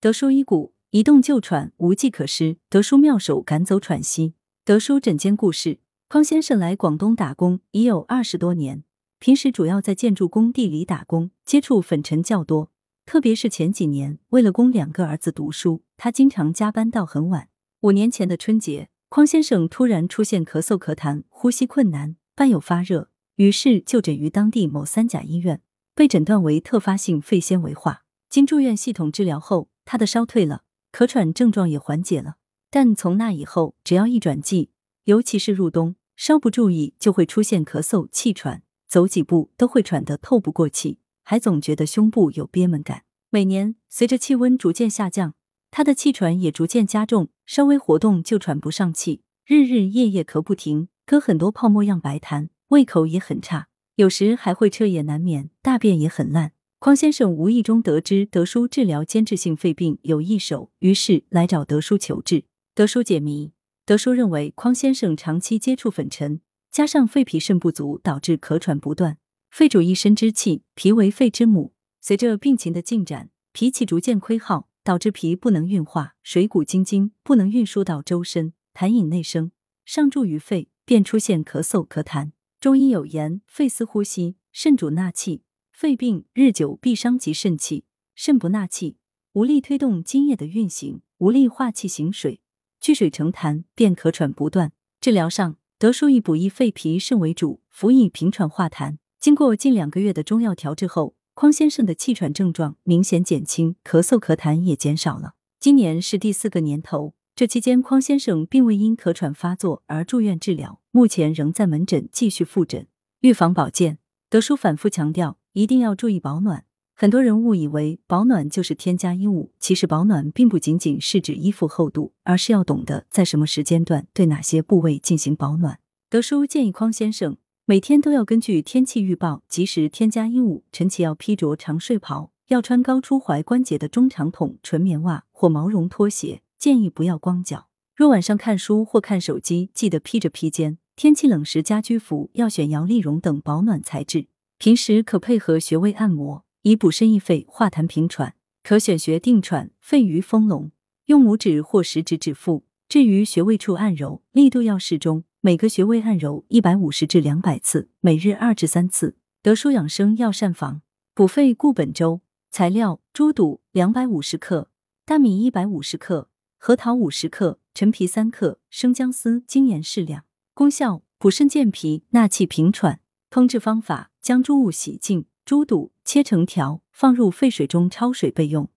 德叔医骨，一动就喘，无计可施。德叔妙手赶走喘息。德叔诊间故事：匡先生来广东打工已有二十多年，平时主要在建筑工地里打工，接触粉尘较多。特别是前几年，为了供两个儿子读书，他经常加班到很晚。五年前的春节，匡先生突然出现咳嗽、咳痰、呼吸困难，伴有发热，于是就诊于当地某三甲医院，被诊断为特发性肺纤维化。经住院系统治疗后，他的烧退了，咳喘症状也缓解了。但从那以后，只要一转季，尤其是入冬，稍不注意就会出现咳嗽、气喘，走几步都会喘得透不过气。还总觉得胸部有憋闷感。每年随着气温逐渐下降，他的气喘也逐渐加重，稍微活动就喘不上气，日日夜夜咳不停，咳很多泡沫样白痰，胃口也很差，有时还会彻夜难眠，大便也很烂。匡先生无意中得知德叔治疗间质性肺病有一手，于是来找德叔求治。德叔解谜：德叔认为匡先生长期接触粉尘，加上肺脾肾不足，导致咳喘不断。肺主一身之气，脾为肺之母。随着病情的进展，脾气逐渐亏耗，导致脾不能运化水谷精精，不能运输到周身，痰饮内生，上注于肺，便出现咳嗽、咳痰。中医有言：肺司呼吸，肾主纳气。肺病日久必伤及肾气，肾不纳气，无力推动津液的运行，无力化气行水，聚水成痰，便咳喘不断。治疗上，德叔以补益肺脾肾为主，辅以平喘化痰。经过近两个月的中药调治后，匡先生的气喘症状明显减轻，咳嗽咳痰也减少了。今年是第四个年头，这期间匡先生并未因咳喘发作而住院治疗，目前仍在门诊继续复诊。预防保健，德叔反复强调一定要注意保暖。很多人误以为保暖就是添加衣物，其实保暖并不仅仅是指衣服厚度，而是要懂得在什么时间段对哪些部位进行保暖。德叔建议匡先生。每天都要根据天气预报及时添加衣物，晨起要披着长睡袍，要穿高出踝关节的中长筒纯棉袜或毛绒拖鞋，建议不要光脚。若晚上看书或看手机，记得披着披肩。天气冷时，家居服要选摇粒绒等保暖材质。平时可配合穴位按摩，以补肾益肺、化痰平喘。可选穴定喘、肺俞、丰隆，用拇指或食指指腹，至于穴位处按揉，力度要适中。每个穴位按揉一百五十至两百次，每日二至三次。德舒养生药膳房补肺固本粥，材料：猪肚两百五十克，大米一百五十克，核桃五十克，陈皮三克，生姜丝、精盐适量。功效：补肾健脾，纳气平喘。烹制方法：将猪物洗净，猪肚切成条，放入沸水中焯水备用。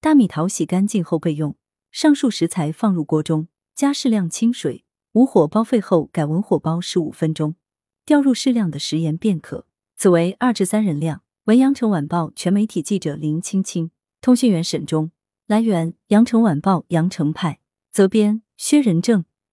大米淘洗干净后备用。上述食材放入锅中，加适量清水。无火煲沸后，改文火煲十五分钟，调入适量的食盐便可。此为二至三人量。文阳城晚报全媒体记者林青青，通讯员沈忠。来源：阳城晚报阳城派，责编：薛仁正。